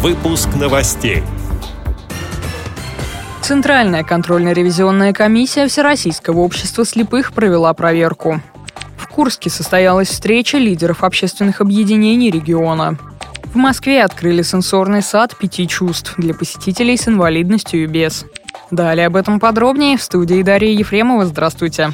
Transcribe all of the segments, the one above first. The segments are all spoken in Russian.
Выпуск новостей. Центральная контрольно-ревизионная комиссия Всероссийского общества слепых провела проверку. В Курске состоялась встреча лидеров общественных объединений региона. В Москве открыли сенсорный сад пяти чувств для посетителей с инвалидностью и без. Далее об этом подробнее в студии Дарья Ефремова. Здравствуйте.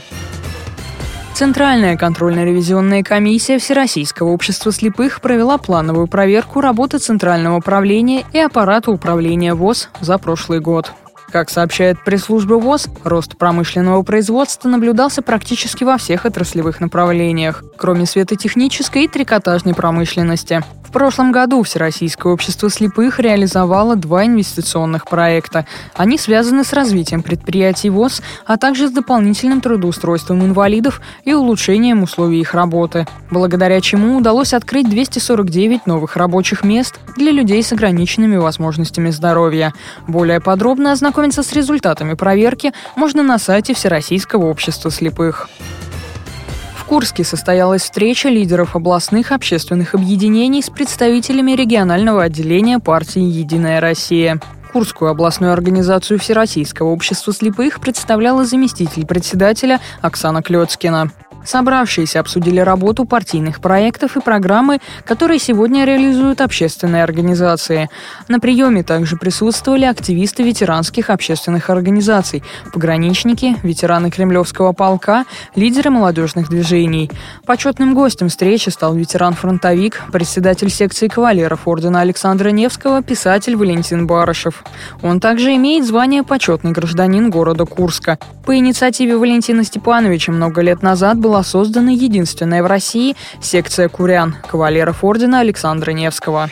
Центральная контрольно-ревизионная комиссия Всероссийского общества слепых провела плановую проверку работы Центрального управления и аппарата управления ВОЗ за прошлый год. Как сообщает пресс-служба ВОЗ, рост промышленного производства наблюдался практически во всех отраслевых направлениях, кроме светотехнической и трикотажной промышленности прошлом году Всероссийское общество слепых реализовало два инвестиционных проекта. Они связаны с развитием предприятий ВОЗ, а также с дополнительным трудоустройством инвалидов и улучшением условий их работы, благодаря чему удалось открыть 249 новых рабочих мест для людей с ограниченными возможностями здоровья. Более подробно ознакомиться с результатами проверки можно на сайте Всероссийского общества слепых. В Курске состоялась встреча лидеров областных общественных объединений с представителями регионального отделения партии «Единая Россия». Курскую областную организацию Всероссийского общества слепых представляла заместитель председателя Оксана Клёцкина. Собравшиеся обсудили работу партийных проектов и программы, которые сегодня реализуют общественные организации. На приеме также присутствовали активисты ветеранских общественных организаций, пограничники, ветераны Кремлевского полка, лидеры молодежных движений. Почетным гостем встречи стал ветеран-фронтовик, председатель секции кавалеров ордена Александра Невского, писатель Валентин Барышев. Он также имеет звание почетный гражданин города Курска. По инициативе Валентина Степановича много лет назад был была создана единственная в России секция курян кавалеров ордена Александра Невского.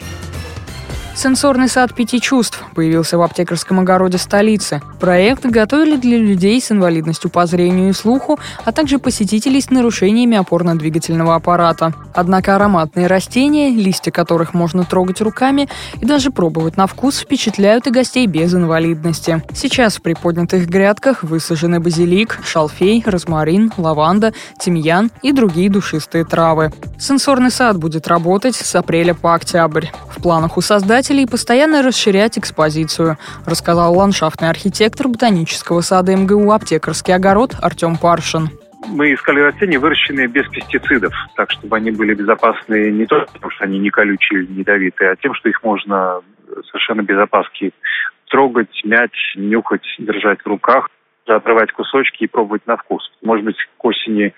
Сенсорный сад пяти чувств появился в аптекарском огороде столицы. Проект готовили для людей с инвалидностью по зрению и слуху, а также посетителей с нарушениями опорно-двигательного аппарата. Однако ароматные растения, листья которых можно трогать руками и даже пробовать на вкус, впечатляют и гостей без инвалидности. Сейчас в приподнятых грядках высажены базилик, шалфей, розмарин, лаванда, тимьян и другие душистые травы. Сенсорный сад будет работать с апреля по октябрь. В планах у создателей постоянно расширять экспозицию, рассказал ландшафтный архитектор ботанического сада МГУ «Аптекарский огород» Артем Паршин мы искали растения, выращенные без пестицидов, так чтобы они были безопасны не только потому, что они не колючие или ядовитые, а тем, что их можно совершенно без опаски трогать, мять, нюхать, держать в руках, отрывать кусочки и пробовать на вкус. Может быть, к осени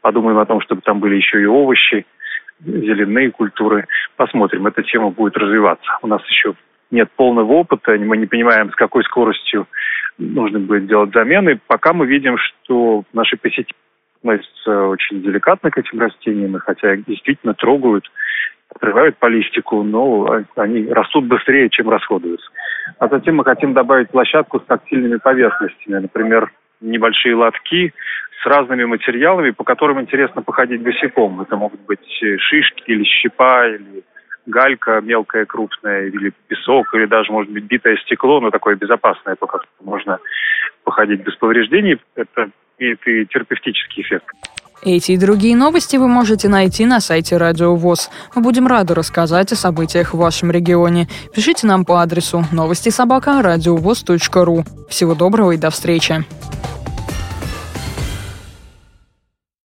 подумаем о том, чтобы там были еще и овощи, зеленые культуры. Посмотрим, эта тема будет развиваться. У нас еще нет полного опыта, мы не понимаем, с какой скоростью нужно будет делать замены. Пока мы видим, что наши посетители относятся очень деликатно к этим растениям, и хотя их действительно трогают, отрывают по листику, но они растут быстрее, чем расходуются. А затем мы хотим добавить площадку с тактильными поверхностями, например, небольшие лотки с разными материалами, по которым интересно походить босиком. Это могут быть шишки или щепа, или галька мелкая, крупная, или песок, или даже, может быть, битое стекло, но такое безопасное, по которому можно походить без повреждений. Это и терапевтический эффект. Эти и другие новости вы можете найти на сайте Радио ВОЗ. Мы будем рады рассказать о событиях в вашем регионе. Пишите нам по адресу новости собака ру. Всего доброго и до встречи.